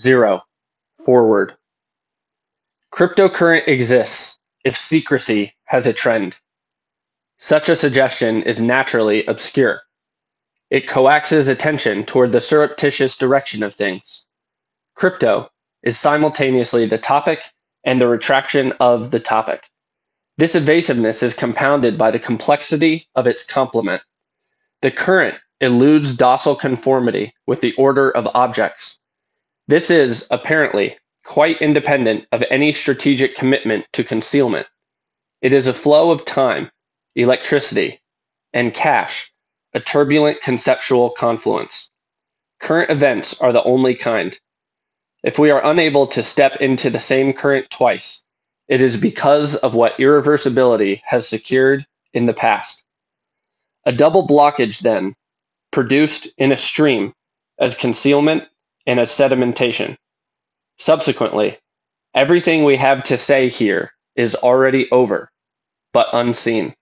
zero, forward. Cryptocurrent exists if secrecy has a trend. Such a suggestion is naturally obscure. It coaxes attention toward the surreptitious direction of things. Crypto is simultaneously the topic and the retraction of the topic. This evasiveness is compounded by the complexity of its complement. The current eludes docile conformity with the order of objects. This is, apparently, quite independent of any strategic commitment to concealment. It is a flow of time, electricity, and cash, a turbulent conceptual confluence. Current events are the only kind. If we are unable to step into the same current twice, it is because of what irreversibility has secured in the past. A double blockage, then, produced in a stream as concealment and as sedimentation. Subsequently, everything we have to say here is already over, but unseen.